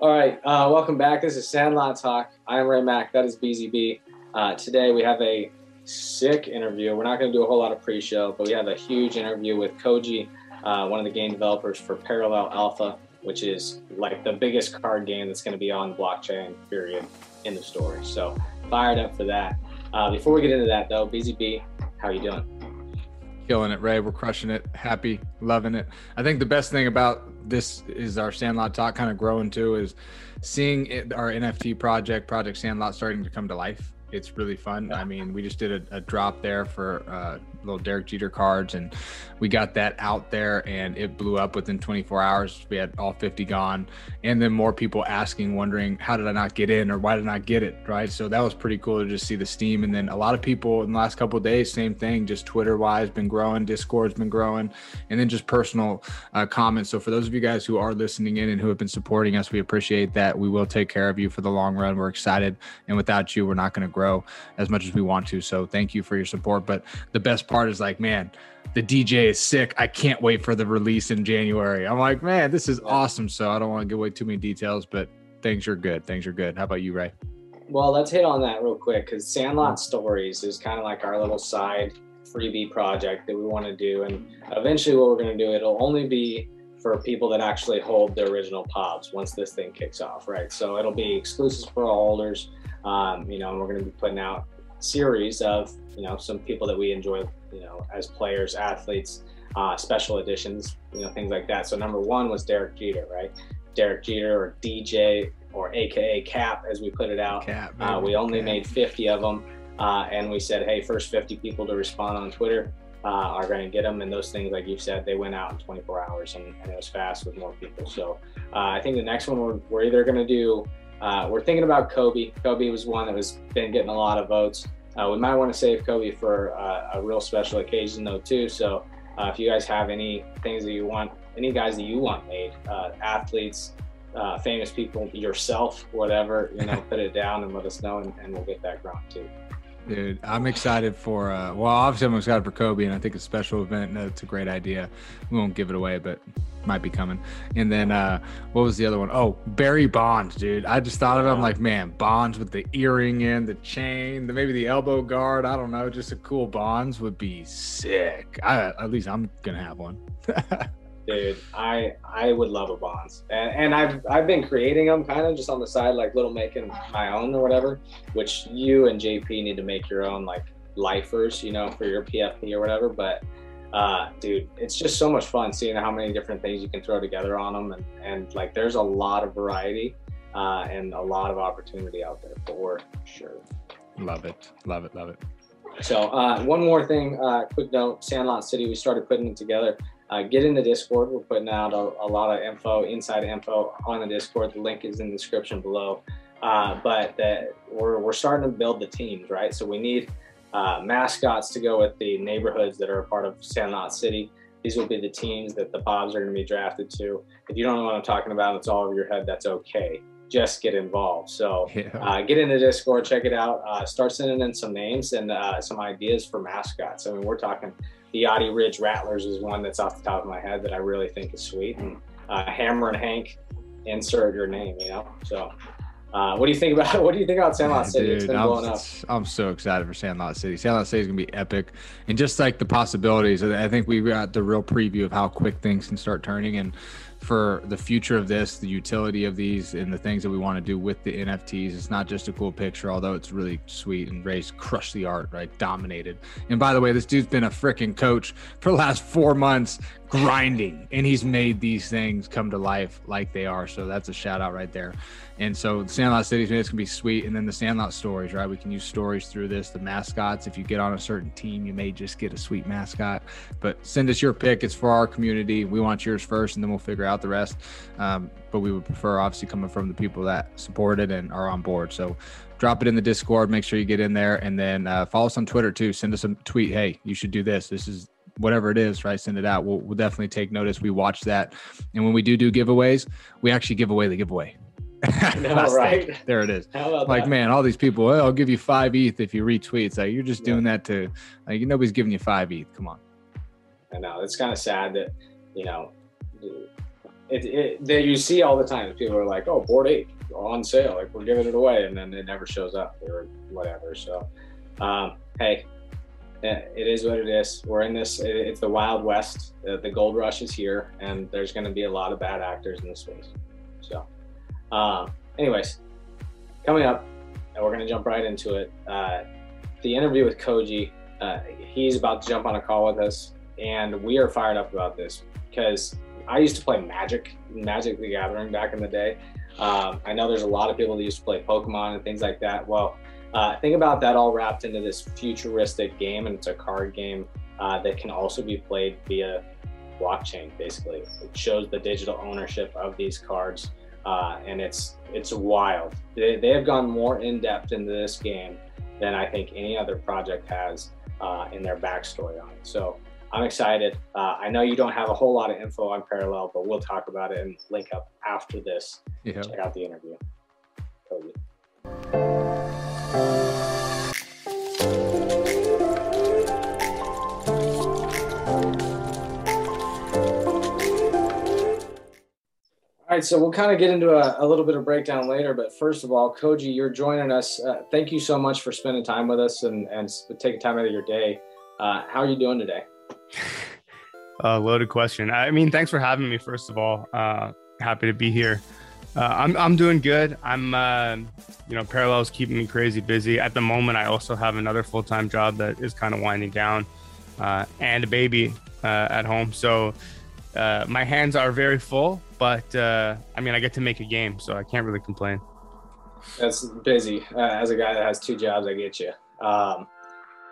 All right, uh, welcome back. This is Sandlot Talk. I am Ray Mack. That is BZB. Uh, today we have a sick interview. We're not going to do a whole lot of pre-show, but we have a huge interview with Koji, uh, one of the game developers for Parallel Alpha, which is like the biggest card game that's going to be on blockchain. Period in the store. So fired up for that. Uh, before we get into that, though, BZB, how are you doing? Killing it, Ray. We're crushing it. Happy, loving it. I think the best thing about this is our Sandlot talk kind of growing too is seeing it, our NFT project, Project Sandlot, starting to come to life it's really fun. I mean, we just did a, a drop there for uh, little Derek Jeter cards, and we got that out there, and it blew up within 24 hours. We had all 50 gone, and then more people asking, wondering, how did I not get in, or why did I not get it? Right. So that was pretty cool to just see the steam, and then a lot of people in the last couple of days, same thing, just Twitter wise, been growing, Discord's been growing, and then just personal uh, comments. So for those of you guys who are listening in and who have been supporting us, we appreciate that. We will take care of you for the long run. We're excited, and without you, we're not going to grow grow as much as we want to. So thank you for your support. But the best part is like, man, the DJ is sick. I can't wait for the release in January. I'm like, man, this is awesome. So I don't want to give away too many details, but things are good. Things are good. How about you, Ray? Well, let's hit on that real quick because Sandlot mm. Stories is kind of like our little side freebie project that we want to do. And eventually, what we're going to do, it'll only be for people that actually hold the original POBs once this thing kicks off, right? So it'll be exclusive for all holders. Um, you know, and we're going to be putting out series of you know some people that we enjoy, you know, as players, athletes, uh, special editions, you know, things like that. So number one was Derek Jeter, right? Derek Jeter or DJ or AKA Cap, as we put it out. Cap, uh, we only Cap. made 50 of them, uh, and we said, hey, first 50 people to respond on Twitter. Uh, are going to get them. And those things, like you said, they went out in 24 hours and, and it was fast with more people. So uh, I think the next one we're, we're either going to do uh, we're thinking about Kobe. Kobe was one that was been getting a lot of votes. Uh, we might want to save Kobe for uh, a real special occasion though too. So uh, if you guys have any things that you want, any guys that you want made, uh, athletes, uh, famous people, yourself, whatever, you know, put it down and let us know, and, and we'll get that going too. Dude, I'm excited for. Uh, well, obviously, I'm excited for Kobe, and I think a special event. It's a great idea. We won't give it away, but might be coming. And then uh, what was the other one? Oh, Barry Bonds, dude. I just thought of it. I'm like, man, Bonds with the earring in, the chain, the maybe the elbow guard. I don't know. Just a cool Bonds would be sick. I, at least I'm gonna have one. dude i i would love a bonds. And, and i've i've been creating them kind of just on the side like little making my own or whatever which you and jp need to make your own like lifers you know for your pfp or whatever but uh, dude it's just so much fun seeing how many different things you can throw together on them and and like there's a lot of variety uh, and a lot of opportunity out there for sure. Love it. Love it. Love it. So uh, one more thing uh, quick note sandlot city we started putting it together uh, get in the Discord. We're putting out a, a, lot of info, inside info on the Discord. The link is in the description below. Uh, but that we're, we're starting to build the teams, right? So we need uh, mascots to go with the neighborhoods that are a part of San Sandlot City. These will be the teams that the Bobs are going to be drafted to. If you don't know what I'm talking about, it's all over your head. That's okay. Just get involved. So yeah. uh, get in the Discord, check it out. Uh, start sending in some names and uh, some ideas for mascots. I mean, we're talking the Yachty Ridge Rattlers is one that's off the top of my head that I really think is sweet. And uh, Hammer and Hank, insert your name, you know. So, uh, what do you think about what do you think about Sandlot City? Dude, it's been I'm, blowing up. I'm so excited for Sandlot City. Sandlot City is gonna be epic, and just like the possibilities, I think we got the real preview of how quick things can start turning and for the future of this, the utility of these, and the things that we want to do with the NFTs. It's not just a cool picture, although it's really sweet. And Ray's crushed the art, right? Dominated. And by the way, this dude's been a freaking coach for the last four months, grinding, and he's made these things come to life like they are. So that's a shout out right there. And so the Sandlot Cities, it's gonna be sweet. And then the Sandlot stories, right? We can use stories through this. The mascots, if you get on a certain team, you may just get a sweet mascot. But send us your pick. It's for our community. We want yours first, and then we'll figure out the rest. Um, but we would prefer obviously coming from the people that support it and are on board. So drop it in the Discord. Make sure you get in there, and then uh, follow us on Twitter too. Send us a tweet. Hey, you should do this. This is whatever it is, right? Send it out. We'll, we'll definitely take notice. We watch that, and when we do do giveaways, we actually give away the giveaway. no, right? There it is. like, that? man, all these people, I'll give you five ETH if you retweet. It's like you're just doing that to like nobody's giving you five ETH. Come on. I know. It's kind of sad that, you know, it, it that you see all the time. People are like, "Oh, Bored Ape on sale, like we're giving it away," and then it never shows up or whatever. So, um, hey, it is what it is. We're in this. It's the Wild West. The gold rush is here, and there's going to be a lot of bad actors in this space. So, um, anyways, coming up, and we're going to jump right into it. Uh, the interview with Koji. Uh, he's about to jump on a call with us, and we are fired up about this because I used to play Magic, Magic the Gathering back in the day. Um, I know there's a lot of people that used to play Pokemon and things like that. Well, uh, think about that all wrapped into this futuristic game, and it's a card game uh, that can also be played via blockchain. Basically, it shows the digital ownership of these cards, uh, and it's it's wild. They, they have gone more in depth into this game than I think any other project has uh, in their backstory on it. So I'm excited. Uh, I know you don't have a whole lot of info on Parallel, but we'll talk about it and link up after this. Yeah. Check out the interview. Koji. All right, so we'll kind of get into a, a, little bit of breakdown later, but first of all, Koji, you're joining us. Uh, thank you so much for spending time with us and, and taking time out of your day. Uh, how are you doing today? uh, loaded question. I mean, thanks for having me. First of all, uh, happy to be here. Uh, I'm I'm doing good. I'm uh, you know parallels keeping me crazy busy at the moment. I also have another full time job that is kind of winding down, uh, and a baby uh, at home. So uh, my hands are very full. But uh, I mean, I get to make a game, so I can't really complain. That's busy. Uh, as a guy that has two jobs, I get you. Um,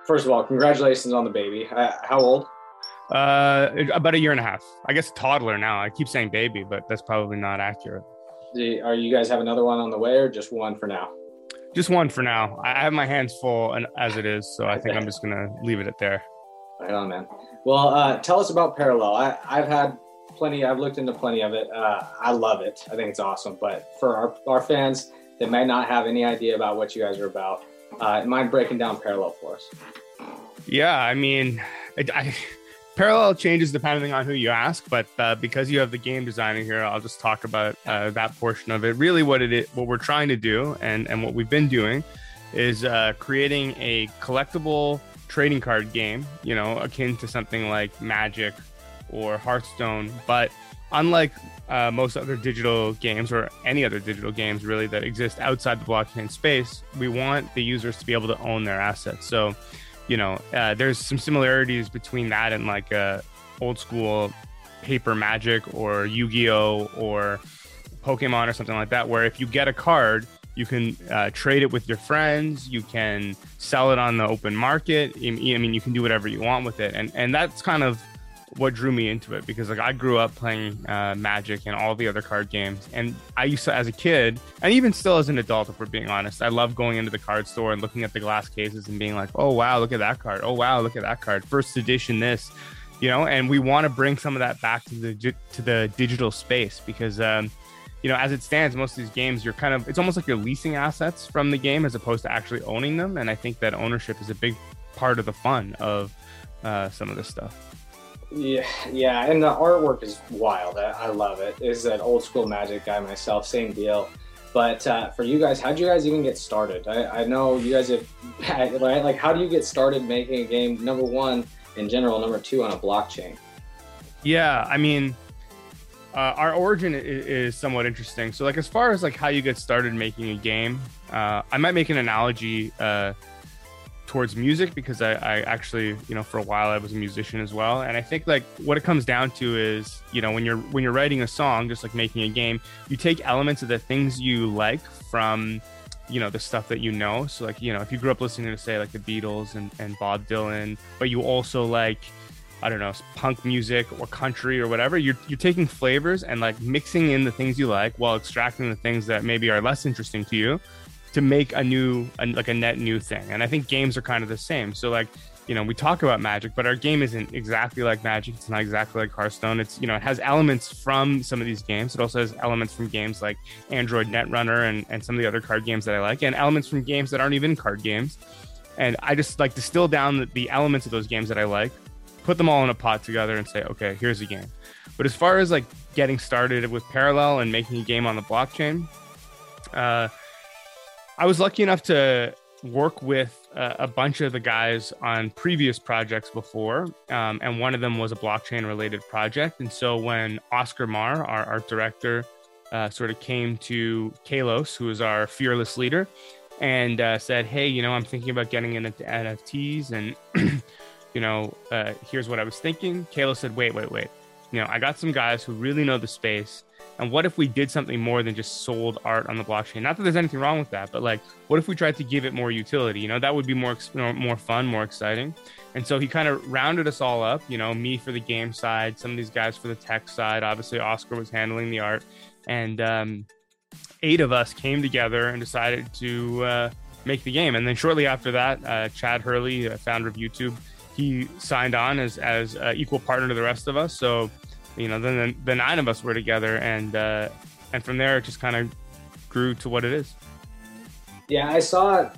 first of all, congratulations on the baby. Uh, how old? Uh, about a year and a half. I guess toddler now. I keep saying baby, but that's probably not accurate. Are you guys have another one on the way, or just one for now? Just one for now. I have my hands full and as it is, so I think I'm just gonna leave it at there. Right on, man. Well, uh, tell us about Parallel. I, I've had plenty. I've looked into plenty of it. Uh, I love it. I think it's awesome. But for our, our fans that may not have any idea about what you guys are about, uh, mind breaking down Parallel for us? Yeah, I mean, it, I, parallel changes depending on who you ask, but uh, because you have the game designer here, I'll just talk about uh, that portion of it. Really, what it is, what we're trying to do, and and what we've been doing, is uh, creating a collectible trading card game. You know, akin to something like Magic or Hearthstone, but unlike uh, most other digital games or any other digital games really that exist outside the blockchain space, we want the users to be able to own their assets. So you know, uh, there's some similarities between that and like a old school paper magic or Yu-Gi-Oh or Pokemon or something like that, where if you get a card, you can uh, trade it with your friends. You can sell it on the open market. I mean, you can do whatever you want with it, and and that's kind of what drew me into it because like I grew up playing uh, Magic and all the other card games, and I used to as a kid and even still as an adult, if we're being honest, I love going into the card store and looking at the glass cases and being like, oh wow, look at that card. Oh wow, look at that card. First edition, this, you know. And we want to bring some of that back to the to the digital space because. Um, you know, as it stands, most of these games, you're kind of, it's almost like you're leasing assets from the game as opposed to actually owning them. And I think that ownership is a big part of the fun of uh, some of this stuff. Yeah, yeah, and the artwork is wild. I, I love it. Is an old school Magic guy myself, same deal. But uh, for you guys, how'd you guys even get started? I, I know you guys have, right? Like, how do you get started making a game? Number one, in general. Number two, on a blockchain. Yeah, I mean, uh, our origin is, is, somewhat interesting. So, like, as far as like how you get started making a game, uh, I might make an analogy uh, towards music because I, I actually you know for a while I was a musician as well. And I think like what it comes down to is you know when you're when you're writing a song just like making a game you take elements of the things you like from you know the stuff that you know. So like you know if you grew up listening to say like the Beatles and, and Bob Dylan but you also like I don't know punk music or country or whatever you're you're taking flavors and like mixing in the things you like while extracting the things that maybe are less interesting to you to make a new a, like a net new thing. And i think games are kind of the same. So like you know we talk about magic but our game isn't exactly like magic. It's not exactly like hearthstone. It's you know it has elements from some of these games. It also has elements from games like android netrunner and, and some of the other card games that i like and elements from games that aren't even card games. And i just like distill down the, the elements of those games that i like put them all in a pot together and say okay here's a game. But as far as like getting started with Parallel and making a game on the blockchain, uh, I was lucky enough to work with uh, a bunch of the guys on previous projects before, um, and one of them was a blockchain related project. And so when Oscar Marr, our art director, uh, sort of came to Kalos, who is our fearless leader, and uh, said, "Hey, you know, I'm thinking about getting into NFTs, and you know, uh, here's what I was thinking." Kalos said, "Wait, wait, wait. You know, I got some guys who really know the space." And what if we did something more than just sold art on the blockchain? Not that there's anything wrong with that, but like, what if we tried to give it more utility? You know, that would be more more fun, more exciting. And so he kind of rounded us all up. You know, me for the game side, some of these guys for the tech side. Obviously, Oscar was handling the art, and um, eight of us came together and decided to uh, make the game. And then shortly after that, uh, Chad Hurley, founder of YouTube, he signed on as as equal partner to the rest of us. So you know, then the, the nine of us were together, and uh, and from there it just kind of grew to what it is. Yeah, I saw uh,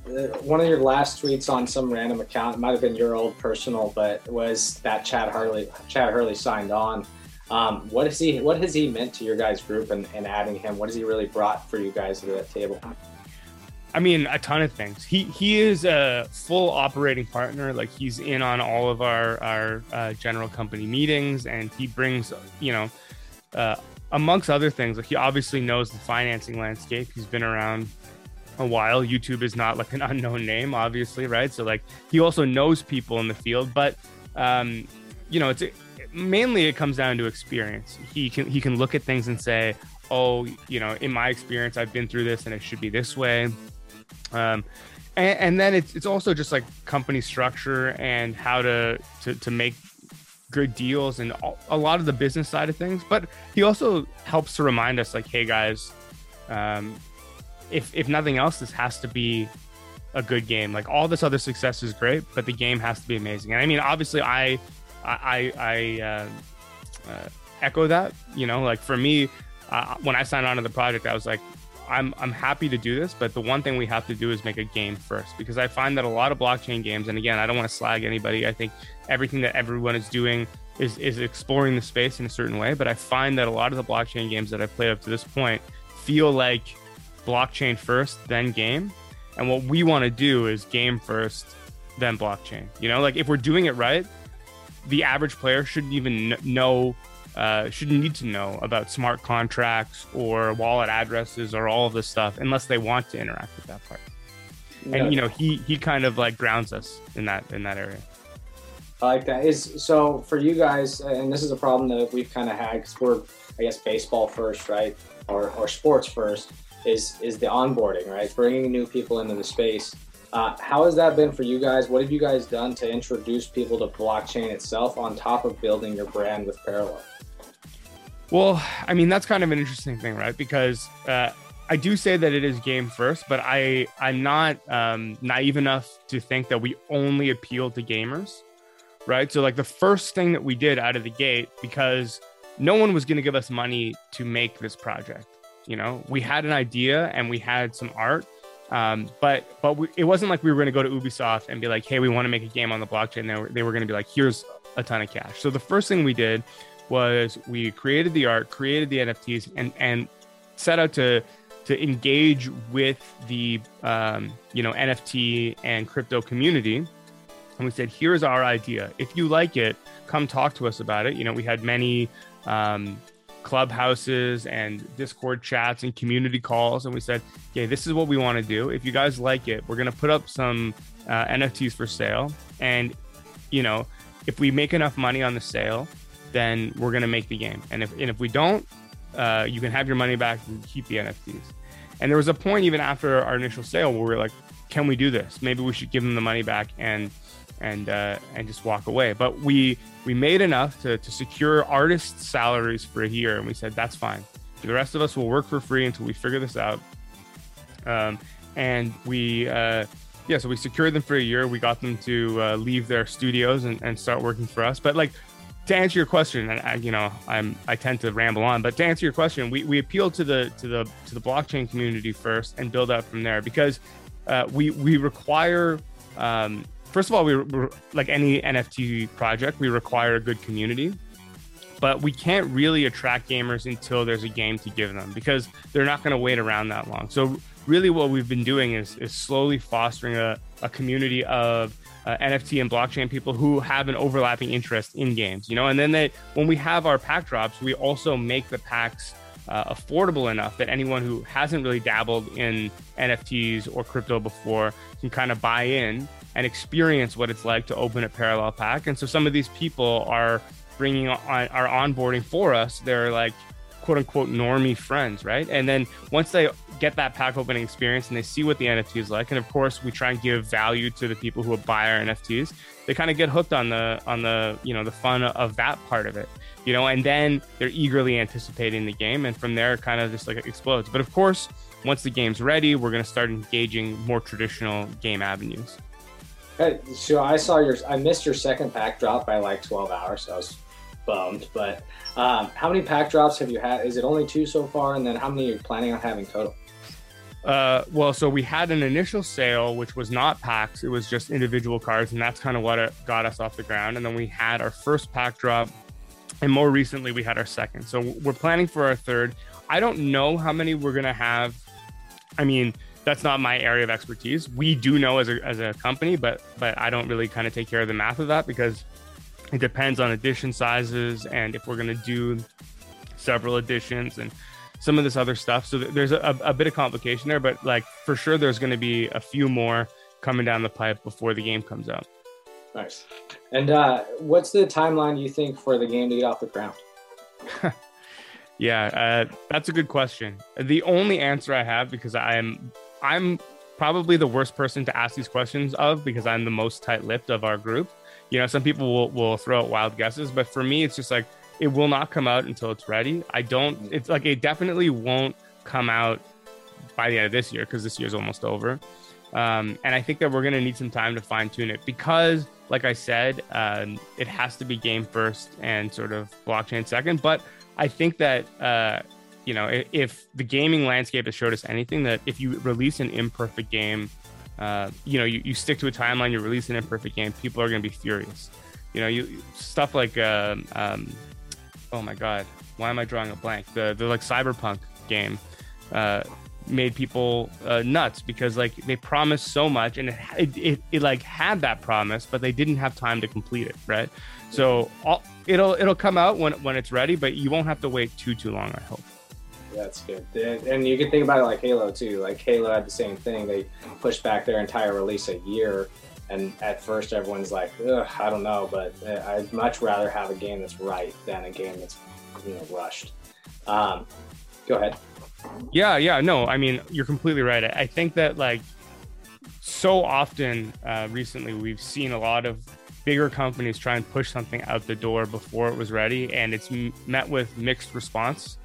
one of your last tweets on some random account. It might have been your old personal, but was that Chad Hurley. Chad Hurley signed on. Um, what is he? What has he meant to your guys' group and, and adding him? What has he really brought for you guys to that table? I mean, a ton of things. He he is a full operating partner. Like he's in on all of our our uh, general company meetings, and he brings you know, uh, amongst other things. Like he obviously knows the financing landscape. He's been around a while. YouTube is not like an unknown name, obviously, right? So like he also knows people in the field, but um, you know, it's mainly it comes down to experience. He can he can look at things and say, oh, you know, in my experience, I've been through this, and it should be this way um, and, and, then it's it's also just like company structure and how to to, to make good deals and a lot of the business side of things. But he also helps to remind us, like, hey guys, um, if if nothing else, this has to be a good game. Like all this other success is great, but the game has to be amazing. And I mean, obviously, I I I uh, uh, echo that. You know, like for me, uh, when I signed on to the project, I was like, I'm I'm happy to do this, but the one thing we have to do is make a game first because I find that a lot of blockchain games, and again, I don't want to slag anybody. I think everything that everyone is doing is is exploring the space in a certain way, but I find that a lot of the blockchain games that I've played up to this point feel like blockchain first, then game. And what we want to do is game first, then blockchain. You know, like if we're doing it right, the average player shouldn't even know uh, shouldn't need to know about smart contracts or wallet addresses or all of this stuff unless they want to interact with that part. And you know, he he kind of like grounds us in that in that area. I like that. Is so for you guys, and this is a problem that we've kind of had because we're, I guess, baseball first, right, or or sports first. Is is the onboarding, right? Bringing new people into the space. Uh, how has that been for you guys? What have you guys done to introduce people to blockchain itself on top of building your brand with Parallel? Well, I mean that's kind of an interesting thing, right? Because uh, I do say that it is game first, but I I'm not um, naive enough to think that we only appeal to gamers, right? So like the first thing that we did out of the gate, because no one was going to give us money to make this project. You know, we had an idea and we had some art, um, but but we, it wasn't like we were going to go to Ubisoft and be like, hey, we want to make a game on the blockchain. They were, they were going to be like, here's a ton of cash. So the first thing we did was we created the art, created the NFTs, and and set out to to engage with the um, you know NFT and crypto community. And we said, here's our idea. If you like it, come talk to us about it. You know, we had many um, clubhouses and Discord chats and community calls, and we said, okay, this is what we want to do. If you guys like it, we're gonna put up some uh, NFTs for sale, and you know, if we make enough money on the sale, then we're going to make the game. And if, and if we don't, uh, you can have your money back and keep the NFTs. And there was a point even after our initial sale where we are like, can we do this? Maybe we should give them the money back and and uh, and just walk away. But we we made enough to, to secure artists' salaries for a year, and we said that's fine. The rest of us will work for free until we figure this out. Um, and we uh, yeah, so we secured them for a year. We got them to uh, leave their studios and, and start working for us. But like to answer your question, and I, you know, I'm I tend to ramble on, but to answer your question, we, we appeal to the to the to the blockchain community first and build up from there because uh, we we require um, first of all we like any NFT project we require a good community. but we can't really attract gamers until there's a game to give them because they're not going to wait around that long. So really what we've been doing is, is slowly fostering a, a community of uh, NFT and blockchain people who have an overlapping interest in games, you know, and then they, when we have our pack drops, we also make the packs uh, affordable enough that anyone who hasn't really dabbled in NFTs or crypto before can kind of buy in and experience what it's like to open a parallel pack. And so some of these people are bringing on are onboarding for us. They're like quote unquote normie friends, right? And then once they get that pack opening experience and they see what the NFT is like, and of course we try and give value to the people who buy our NFTs, they kind of get hooked on the on the you know the fun of that part of it, you know, and then they're eagerly anticipating the game, and from there kind of just like explodes. But of course, once the game's ready, we're going to start engaging more traditional game avenues. Hey, so I saw your, I missed your second pack drop by like 12 hours. So I was bummed. But um, how many pack drops have you had? Is it only two so far? And then how many are you planning on having total? Uh, well, so we had an initial sale, which was not packs; it was just individual cards, and that's kind of what got us off the ground. And then we had our first pack drop, and more recently we had our second. So we're planning for our third. I don't know how many we're gonna have. I mean, that's not my area of expertise. We do know as a as a company, but but I don't really kind of take care of the math of that because it depends on edition sizes and if we're going to do several editions and some of this other stuff. So there's a, a bit of complication there, but like for sure, there's going to be a few more coming down the pipe before the game comes out. Nice. And uh, what's the timeline you think for the game to get off the ground? yeah, uh, that's a good question. The only answer I have because I am I'm probably the worst person to ask these questions of because I'm the most tight-lipped of our group you know, some people will, will throw out wild guesses, but for me, it's just like it will not come out until it's ready. I don't, it's like it definitely won't come out by the end of this year because this year's almost over. Um, and I think that we're going to need some time to fine tune it because, like I said, um, it has to be game first and sort of blockchain second. But I think that, uh, you know, if, if the gaming landscape has showed us anything, that if you release an imperfect game uh, you know, you, you stick to a timeline, you release an imperfect game, people are going to be furious. You know, you stuff like, uh, um, oh my God, why am I drawing a blank? The, the like cyberpunk game uh, made people uh, nuts because like they promised so much and it, it, it, it, like had that promise, but they didn't have time to complete it. Right. So all, it'll, it'll come out when, when it's ready, but you won't have to wait too, too long, I hope. That's good. And you can think about it like Halo too. Like Halo had the same thing. They pushed back their entire release a year. And at first, everyone's like, I don't know, but uh, I'd much rather have a game that's right than a game that's, you know, rushed. Um, go ahead. Yeah, yeah, no, I mean, you're completely right. I think that like so often uh, recently, we've seen a lot of bigger companies try and push something out the door before it was ready, and it's met with mixed response.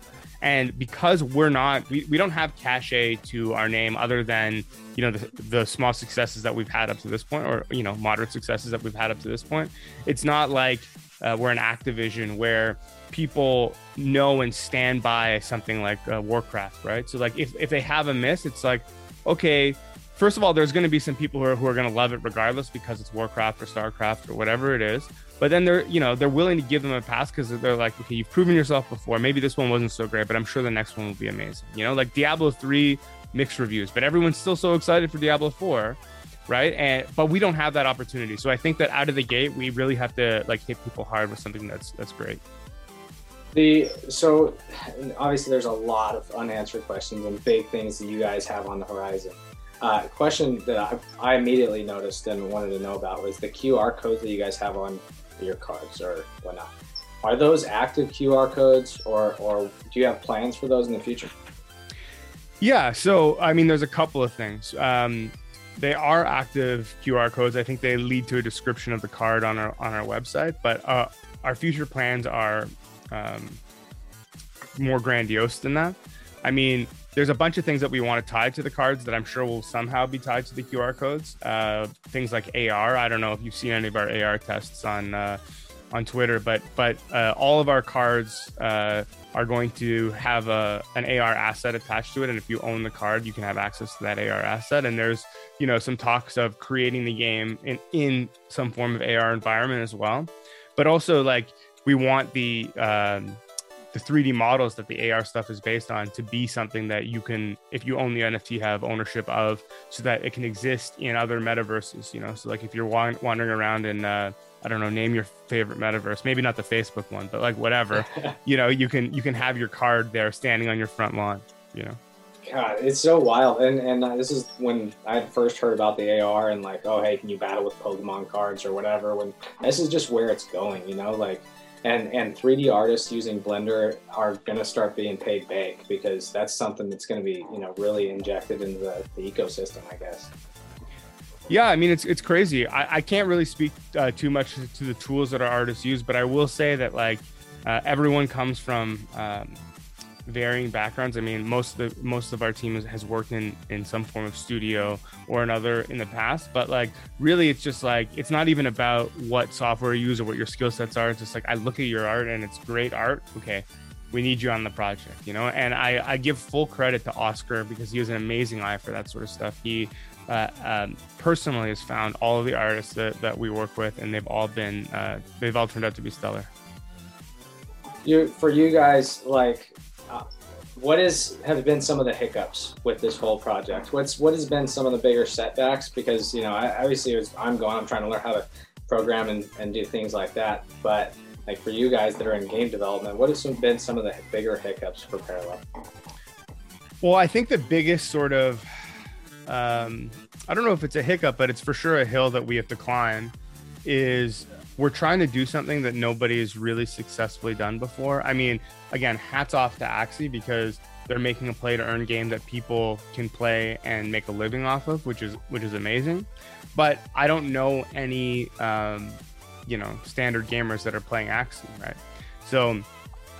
And because we're not, we, we don't have cachet to our name other than, you know, the, the small successes that we've had up to this point, or, you know, moderate successes that we've had up to this point. It's not like uh, we're an Activision where people know and stand by something like uh, Warcraft, right? So, like, if, if they have a miss, it's like, okay, first of all, there's going to be some people who are, who are going to love it regardless because it's Warcraft or StarCraft or whatever it is. But then they're, you know, they're willing to give them a pass because they're like, okay, you've proven yourself before. Maybe this one wasn't so great, but I'm sure the next one will be amazing. You know, like Diablo 3 mixed reviews, but everyone's still so excited for Diablo 4, right? And but we don't have that opportunity. So I think that out of the gate, we really have to like hit people hard with something that's that's great. The so obviously there's a lot of unanswered questions and big things that you guys have on the horizon. Uh, question that I, I immediately noticed and wanted to know about was the QR codes that you guys have on your cards or whatnot. Are those active QR codes or, or do you have plans for those in the future? Yeah, so I mean, there's a couple of things. Um, they are active QR codes. I think they lead to a description of the card on our on our website. But uh, our future plans are um, more grandiose than that. I mean, there's a bunch of things that we want to tie to the cards that I'm sure will somehow be tied to the QR codes. Uh, things like AR. I don't know if you've seen any of our AR tests on uh, on Twitter, but but uh, all of our cards uh, are going to have a an AR asset attached to it, and if you own the card, you can have access to that AR asset. And there's you know some talks of creating the game in in some form of AR environment as well, but also like we want the um, the 3D models that the AR stuff is based on to be something that you can, if you own the NFT, have ownership of, so that it can exist in other metaverses. You know, so like if you're wandering around in, uh, I don't know, name your favorite metaverse, maybe not the Facebook one, but like whatever, you know, you can you can have your card there standing on your front lawn. You know. God, it's so wild, and and uh, this is when I first heard about the AR and like, oh hey, can you battle with Pokemon cards or whatever? When this is just where it's going, you know, like and and 3D artists using Blender are going to start being paid big because that's something that's going to be you know really injected into the, the ecosystem, I guess. Yeah, I mean it's it's crazy. I, I can't really speak uh, too much to the tools that our artists use, but I will say that like uh, everyone comes from um, varying backgrounds. I mean, most of the most of our team has worked in in some form of studio or another in the past. But like, really, it's just like it's not even about what software you use or what your skill sets are. It's just like I look at your art and it's great art. Okay, we need you on the project, you know. And I I give full credit to Oscar because he has an amazing eye for that sort of stuff. He uh, um, personally has found all of the artists that, that we work with, and they've all been uh, they've all turned out to be stellar. You for you guys like what is have been some of the hiccups with this whole project? What's what has been some of the bigger setbacks? Because you know, I, obviously, was, I'm going, I'm trying to learn how to program and, and do things like that. But like for you guys that are in game development, what has been some of the bigger hiccups for Parallel? Well, I think the biggest sort of, um, I don't know if it's a hiccup, but it's for sure a hill that we have to climb. Is we're trying to do something that nobody's really successfully done before. I mean, again, hats off to Axie because they're making a play to earn game that people can play and make a living off of, which is which is amazing. But I don't know any um, you know standard gamers that are playing Axie, right? So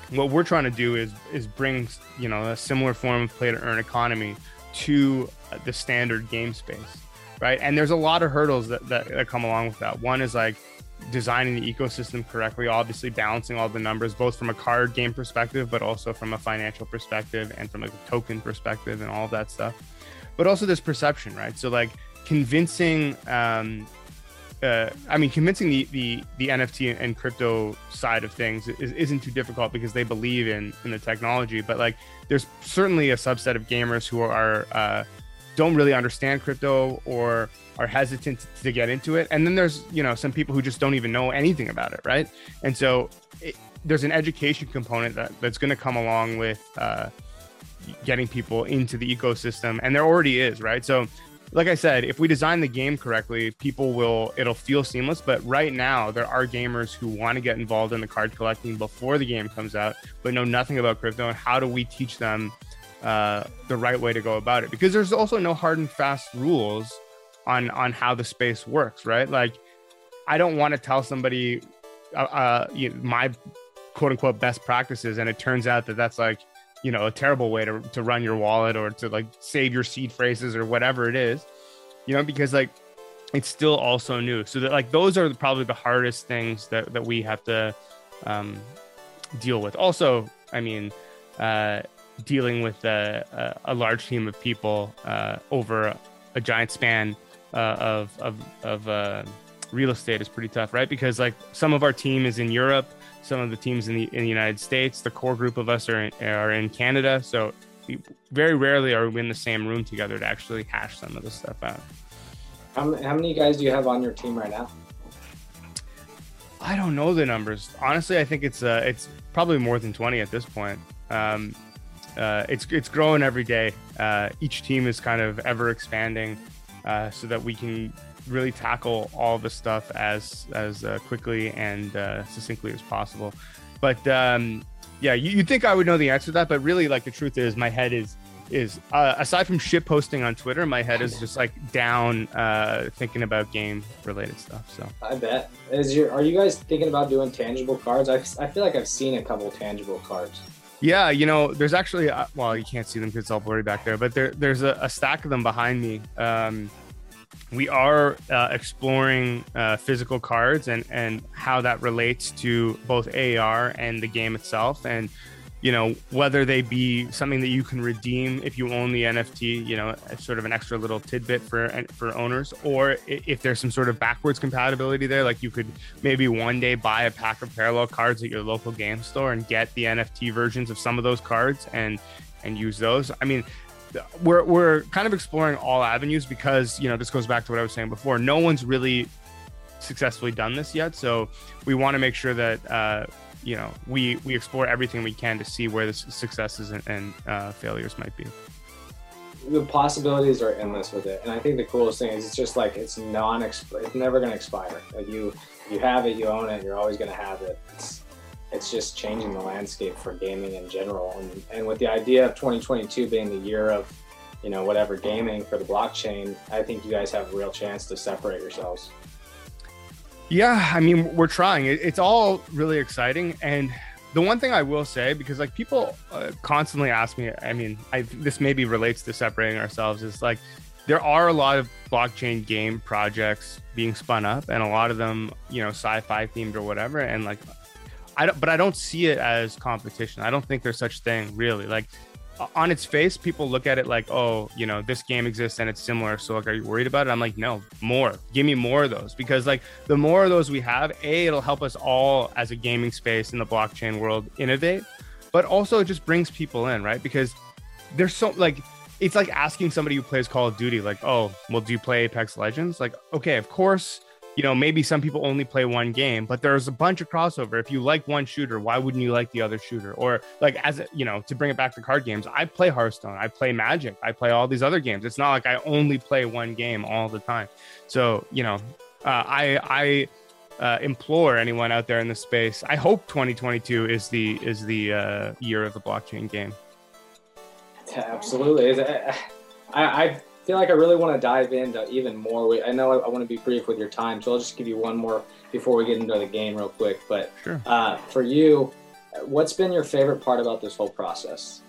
what we're trying to do is is bring you know a similar form of play to earn economy to the standard game space, right? And there's a lot of hurdles that, that, that come along with that. One is like designing the ecosystem correctly, obviously balancing all the numbers, both from a card game perspective, but also from a financial perspective and from a token perspective and all of that stuff. But also this perception, right? So like convincing, um, uh, I mean, convincing the, the, the NFT and crypto side of things is, not too difficult because they believe in, in the technology, but like there's certainly a subset of gamers who are, uh, don't really understand crypto or are hesitant to get into it. And then there's you know some people who just don't even know anything about it right? And so it, there's an education component that, that's going to come along with uh, getting people into the ecosystem and there already is right? So like i said if we design the game correctly people will it'll feel seamless. But right now there are gamers who want to get involved in the card collecting before the game comes out but know nothing about crypto and how do we teach them uh, the right way to go about it. Because there's also no hard and fast rules on on how the space works right? Like i don't want to tell somebody uh, uh you know, my quote unquote best practices and it turns out that that's like you know a terrible way to, to run your wallet or to like save your seed phrases or whatever it is you know because like it's still also new. So that like those are probably the hardest things that that we have to um deal with. Also i mean uh dealing with a, a, large team of people uh, over a giant span uh, of of, of uh, real estate is pretty tough, right? Because like some of our team is in Europe, some of the teams in the in the United States, the core group of us are in, are in Canada, so very rarely are we in the same room together to actually hash some of this stuff out. How, how many guys do you have on your team right now? I don't know the numbers. Honestly, I think it's uh, it's probably more than twenty at this point. Um, uh, it's it's growing every day. Uh, each team is kind of ever expanding, uh, so that we can really tackle all the stuff as as uh, quickly and uh, succinctly as possible. But um, yeah, you, would think I would know the answer to that, but really, like the truth is, my head is is uh, aside from shit posting on Twitter, my head is just like down thinking about game related stuff. So I bet. Is your are you guys thinking about doing tangible cards? I I feel like I've seen a couple tangible cards. Yeah, you know, there's actually uh, well, you can't see them because it's all blurry back there, but there there's a, a stack of them behind me. Um, we are uh, exploring uh, physical cards and and how that relates to both AR and the game itself. And you know, whether they be something that you can redeem if you own the NFT, you know, sort of an extra little tidbit for for owners, or if there's some sort of backwards compatibility there, like you could maybe one day buy a pack of parallel cards at your local game store and get the NFT versions of some of those cards and and use those. I mean, we're we're kind of exploring all avenues because you know this goes back to what I was saying before. No one's really successfully done this yet, so we want to make sure that. Uh, you know we we explore everything we can to see where the successes and, and uh, failures might be. The possibilities are endless with it and i think the coolest thing is it's just like it's non it's never going to expire. Like you you have it you own it you're always going to have it. It's it's just changing the landscape for gaming in general and, and with the idea of 2022 being the year of you know whatever gaming for the blockchain i think you guys have a real chance to separate yourselves yeah, I mean, we're trying. It's all really exciting. And the one thing I will say, because like people uh, constantly ask me, I mean, I, this maybe relates to separating ourselves, is like there are a lot of blockchain game projects being spun up, and a lot of them, you know, sci-fi themed or whatever. And like, I don't, but I don't see it as competition. I don't think there's such thing really. Like, on its face, people look at it like, oh, you know, this game exists and it's similar. So, like, are you worried about it? I'm like, no, more. Give me more of those because, like, the more of those we have, A, it'll help us all as a gaming space in the blockchain world innovate, but also it just brings people in, right? Because there's so, like, it's like asking somebody who plays Call of Duty, like, oh, well, do you play Apex Legends? Like, okay, of course you know, maybe some people only play one game, but there's a bunch of crossover. If you like one shooter, why wouldn't you like the other shooter? Or like as you know, to bring it back to card games, I play Hearthstone, I play Magic, I play all these other games. It's not like I only play one game all the time. So you know, uh, I I uh, implore anyone out there in the space. I hope 2022 is the is the uh, year of the blockchain game. Absolutely. I, I feel like I really want to dive into even more. I know I, I, want to be brief with your time, so I'll just give you one more before we get into the game real quick. But sure. uh, for you, what's been your favorite part about this whole process?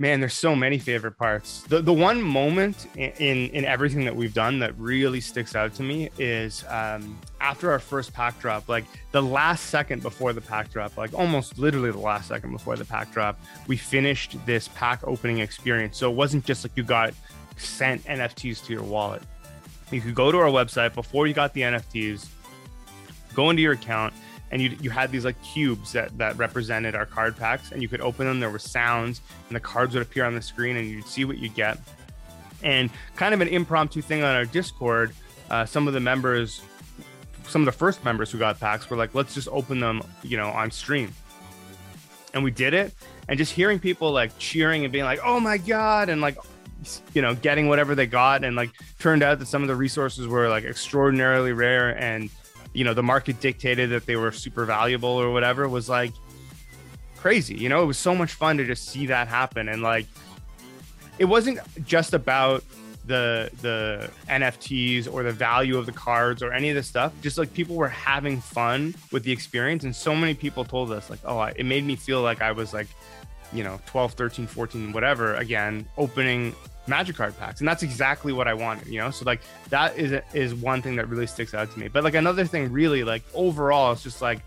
Man, there's so many favorite parts. The the one moment in in, in everything that we've done that really sticks out to me is um, after our first pack drop, like the last second before the pack drop, like almost literally the last second before the pack drop, we finished this pack opening experience. So it wasn't just like you got sent NFTs to your wallet. You could go to our website before you got the NFTs, go into your account and you you had these like cubes that that represented our card packs and you could open them. There were sounds and the cards would appear on the screen and you'd see what you get. And kind of an impromptu thing on our discord uh, some of the members some of the first members who got packs were like let's just open them you know on stream. And we did it and just hearing people like cheering and being like oh my god and like you know getting whatever they got and like turned out that some of the resources were like extraordinarily rare and you know the market dictated that they were super valuable or whatever was like crazy you know it was so much fun to just see that happen and like it wasn't just about the the NFTs or the value of the cards or any of this stuff. Just like people were having fun with the experience, and so many people told us like, "Oh, it made me feel like I was like, you know, 12, 13, 14, whatever." Again, opening magic card packs and that's exactly what i wanted you know? So like that is is one thing that really sticks out to me. But like another thing really like overall it's just like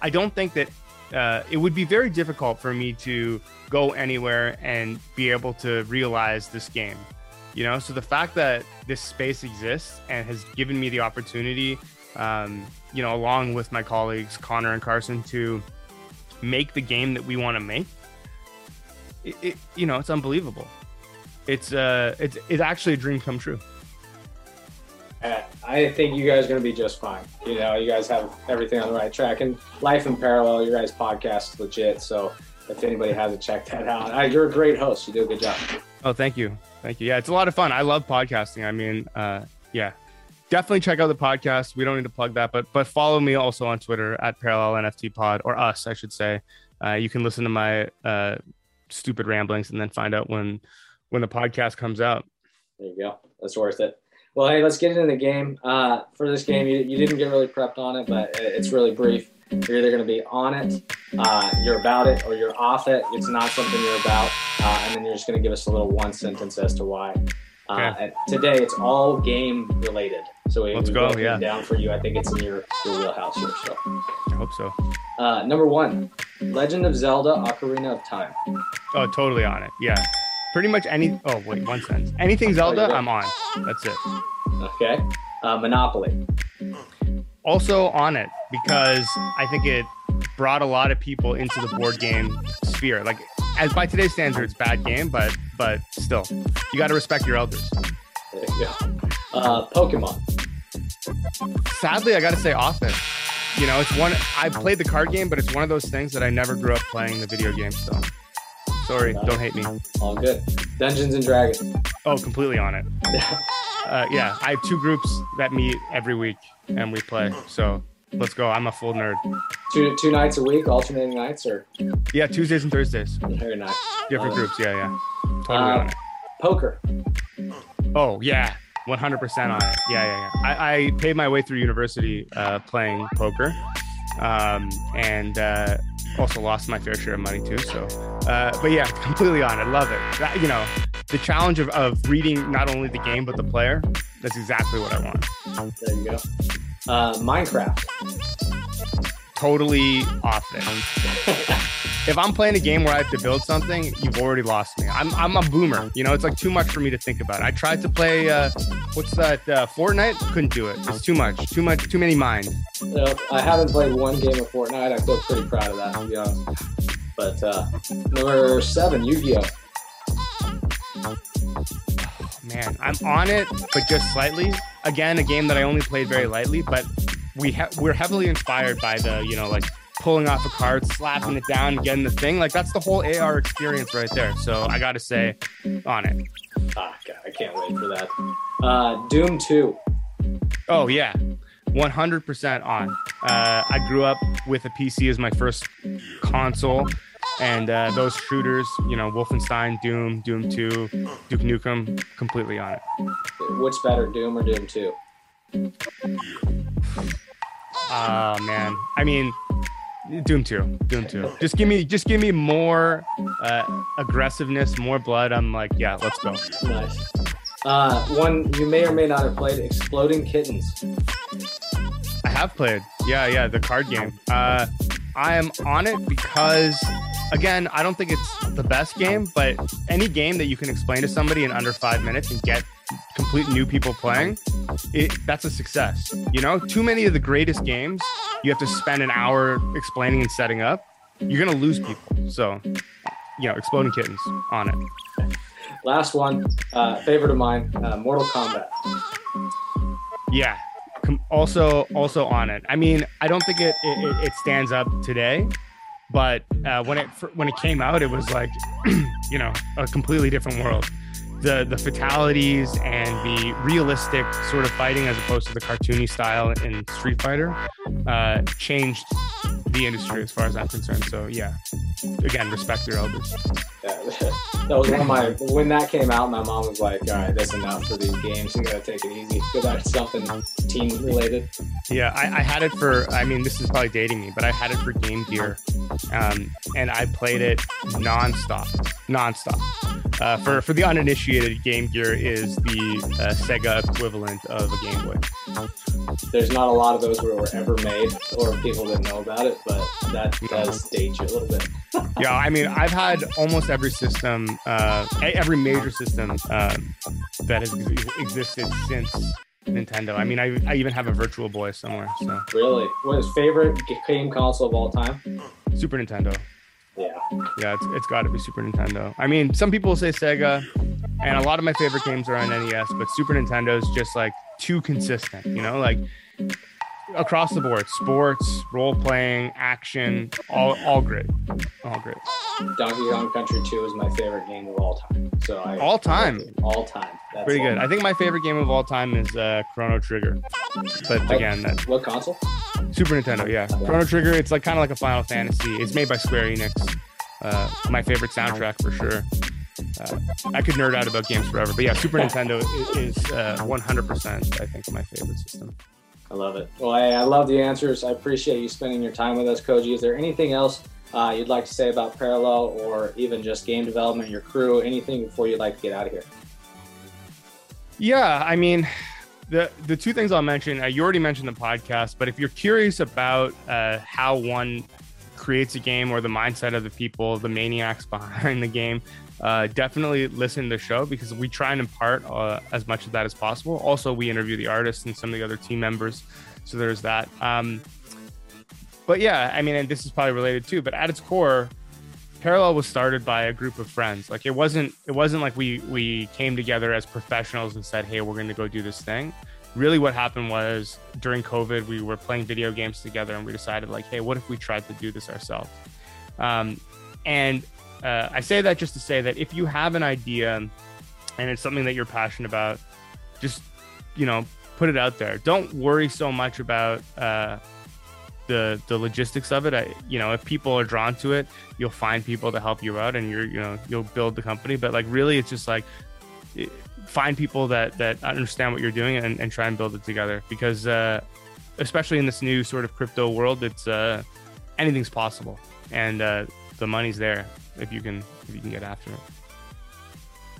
i don't think that uh, it would be very difficult for me to go anywhere and be able to realize this game you know? So the fact that this space exists and has given me the opportunity um, you know along with my colleagues connor and carson to make the game that we want to make it, it, you know it's unbelievable it's uh it's it's actually a dream come true. Uh, I think you guys are going to be just fine. You know, you guys have everything on the right track, and life in parallel. Your guys' podcast is legit. So if anybody hasn't checked that out, uh, you're a great host. You do a good job. Oh, thank you, thank you. Yeah, it's a lot of fun. I love podcasting. I mean, uh, yeah, definitely check out the podcast. We don't need to plug that, but but follow me also on Twitter at Parallel NFT Pod or us, I should say. Uh, you can listen to my uh, stupid ramblings and then find out when when the podcast comes out. There you go. That's worth it. Well, hey, let's get into the game. Uh, for this game, you, you didn't get really prepped on it, but it's really brief. You're either going to be on it, uh, you're about it, or you're off it. It's not something you're about. Uh, and then you're just going to give us a little one sentence as to why. Uh, okay. today, it's all game related. So we, let's go. Yeah. Down for you. I think it's in your, your wheelhouse here. So I hope so. Uh, number one, Legend of Zelda: Ocarina of Time. Oh, totally on it. Yeah. Pretty much any. Oh wait, one sentence. Anything Zelda, I'm on. That's it. Okay. Uh, Monopoly. Also on it because I think it brought a lot of people into the board game sphere. Like, as by today's standards, bad game, but but still, you got to respect your elders. There you go. Uh, Pokemon. Sadly, I got to say often. You know, it's one I played the card game, but it's one of those things that I never grew up playing the video game. So, sorry, don't hate me. All good. Dungeons and Dragons. Oh, completely on it. Uh, yeah, I have two groups that meet every week and we play. So let's go. I'm a full nerd. two two nights a week, alternating nights, or Yeah, Tuesdays and Thursdays, very nice. different groups. Yeah, yeah, totally uh, on it. Poker. Oh yeah, 100% on it. Yeah, yeah, yeah. I, I paid my way through university uh, playing poker, um, and uh, also lost my fair share of money too. So, uh, but yeah, completely on it. Love it. That, you know, the challenge of, of reading not only the game but the player. That's exactly what I want. There you go. Uh, Minecraft. Totally off it. If I'm playing a game where I have to build something, you've already lost me. I'm, I'm a boomer. You know, it's like too much for me to think about. I tried to play, uh, what's that, uh, Fortnite? Couldn't do it. It's too much. Too much. Too many mind. Uh, I haven't played one game of Fortnite. I feel pretty proud of that, to be honest. But uh, number seven, Yu-Gi-Oh. Man, I'm on it, but just slightly. Again, a game that I only played very lightly, but we ha- we're heavily inspired by the, you know, like pulling off a card, slapping it down, getting the thing. Like that's the whole AR experience right there. So I got to say, on it. Ah, God, I can't wait for that. Uh, Doom 2. Oh yeah, 100% on. Uh, I grew up with a PC as my first console, and uh, those shooters, you know, Wolfenstein, Doom, Doom 2, Duke Nukem, completely on it. What's better, Doom or Doom 2? Oh man, I mean, Doom 2, Doom 2. Just give me, just give me more uh, aggressiveness, more blood. I'm like, yeah, let's go. Nice. Uh, one you may or may not have played, Exploding Kittens. I have played. Yeah, yeah, the card game. Uh, I am on it because, again, I don't think it's the best game, but any game that you can explain to somebody in under five minutes and get complete new people playing, it, that's a success. You know, too many of the greatest games, you have to spend an hour explaining and setting up. You're gonna lose people. So, you know, exploding kittens on it. Last one, uh, favorite of mine, uh, Mortal Kombat. Yeah. Also, also on it. I mean, I don't think it it, it stands up today, but uh, when it when it came out, it was like, you know, a completely different world. The the fatalities and the realistic sort of fighting, as opposed to the cartoony style in Street Fighter, uh, changed the industry as far as I'm concerned. So yeah, again, respect your elders. Yeah, that was one of my when that came out. My mom was like, "All right, that's enough for these games. You gotta take it easy. Go back to something team related." Yeah, I, I had it for. I mean, this is probably dating me, but I had it for Game Gear, um, and I played it nonstop, nonstop. Uh, for for the uninitiated, Game Gear is the uh, Sega equivalent of a Game Boy. There's not a lot of those that were ever made, or people that know about it, but that does date you a little bit. Yeah, I mean, I've had almost every system, uh, every major system um, that has existed since Nintendo. I mean, I, I even have a Virtual Boy somewhere. So Really, what is favorite game console of all time? Super Nintendo. Yeah, Yeah, it's, it's got to be Super Nintendo. I mean, some people say Sega, and a lot of my favorite games are on NES, but Super Nintendo is just like too consistent, you know, like across the board sports, role playing, action, all, all great. All great. Donkey Kong Country 2 is my favorite game of all time. So I All time. all time. That's Pretty all. good. I think my favorite game of all time is uh, Chrono Trigger. But again, that What console? Super Nintendo, yeah. Chrono Trigger, it's like kind of like a Final Fantasy. It's made by Square Enix. Uh, my favorite soundtrack for sure. Uh, I could nerd out about games forever, but yeah, Super Nintendo i- is uh, 100%, I think, my favorite system. I love it. Well, I, I love the answers. I appreciate you spending your time with us, Koji. Is there anything else uh, you'd like to say about Parallel or even just game development, your crew, anything before you'd like to get out of here? Yeah, I mean, the the two things I'll mention. Uh, you already mentioned the podcast, but if you're curious about uh, how one creates a game or the mindset of the people, the maniacs behind the game, uh, definitely listen to the show because we try and impart uh, as much of that as possible. Also, we interview the artists and some of the other team members, so there's that. Um, but yeah, I mean, and this is probably related too. But at its core, Parallel was started by a group of friends. Like it wasn't it wasn't like we we came together as professionals and said, "Hey, we're going to go do this thing." Really, what happened was during COVID, we were playing video games together, and we decided, like, "Hey, what if we tried to do this ourselves?" Um, and uh, I say that just to say that if you have an idea and it's something that you're passionate about, just you know put it out there. Don't worry so much about uh, the the logistics of it. I, you know, if people are drawn to it, you'll find people to help you out, and you're you know you'll build the company. But like really, it's just like find people that that understand what you're doing and, and try and build it together because uh, especially in this new sort of crypto world, it's uh, anything's possible, and uh, the money's there if you can if you can get after it.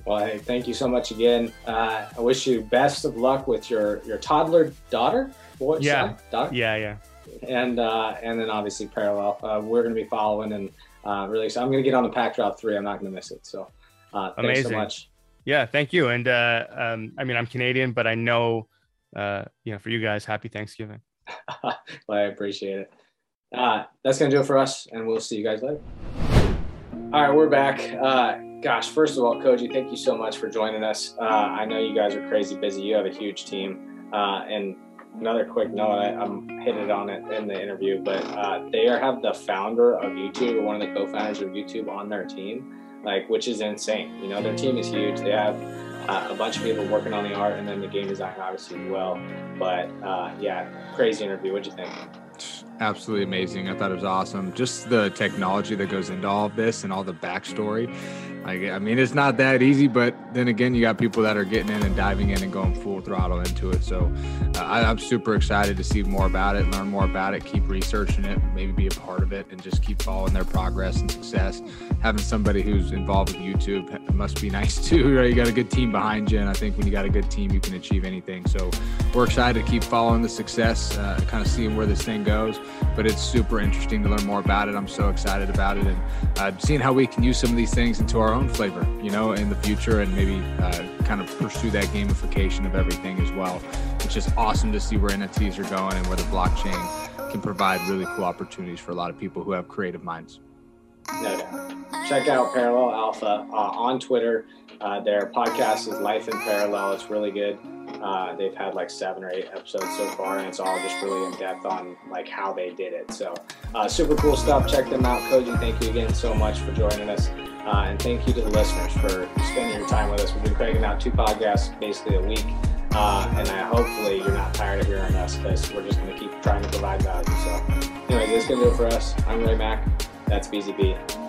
Well, hey, thank you so much again. Uh, I wish you best of luck with your your toddler daughter. What, yeah, daughter? yeah, yeah. And uh, and then obviously parallel. Uh, we're going to be following and uh, really. So I'm going to get on the pack drop three. I'm not going to miss it. So uh, thanks Amazing. so much. Yeah, thank you. And uh, um, I mean, I'm Canadian, but I know, uh, you know, for you guys, happy Thanksgiving. well, I appreciate it. Uh, that's going to do it for us, and we'll see you guys later. All right, we're back. Uh, gosh, first of all, Koji, thank you so much for joining us. Uh, I know you guys are crazy busy. You have a huge team. Uh, and another quick note, I, am hitting on it in the interview, but uh, they are, have the founder of YouTube, or one of the co-founders of YouTube, on their team, like which is insane. You know, their team is huge. They have uh, a bunch of people working on the art, and then the game design obviously as well. But uh, yeah, crazy interview. What'd you think? absolutely amazing. I thought it was awesome. Just the technology that goes into all of this and all the backstory. Like, I mean, it's not that easy, but then again, you got people that are getting in and diving in and going full throttle into it. So uh, I, am super excited to see more about it, learn more about it, keep researching it, maybe be a part of it, and just keep following their progress and success. Having somebody who's involved with YouTube must be nice too. Right? You got a good team behind you, and I think when you got a good team, you can achieve anything. So we're excited to keep following the success, uh, kind of seeing where this thing goes. But it's super interesting to learn more about it. I'm so excited about it, and uh, seeing how we can use some of these things into our own flavor, you know, in the future, and maybe uh, kind of pursue that gamification of everything as well. It's just awesome to see where NFTs are going and where the blockchain can provide really cool opportunities for a lot of people who have creative minds. No doubt. Check out Parallel Alpha uh, on Twitter. Uh, their podcast is Life in Parallel. It's really good. Uh, they've had like seven or eight episodes so far, and it's all just really in depth on like how they did it. So, uh, super cool stuff. Check them out, Koji. Thank you again so much for joining us, uh, and thank you to the listeners for spending your time with us. We've been cranking out two podcasts basically a week, uh, and I hopefully you're not tired of hearing us because we're just going to keep trying to provide value. So, anyway, this is going to do it for us. I'm Ray Mack. That's BZB.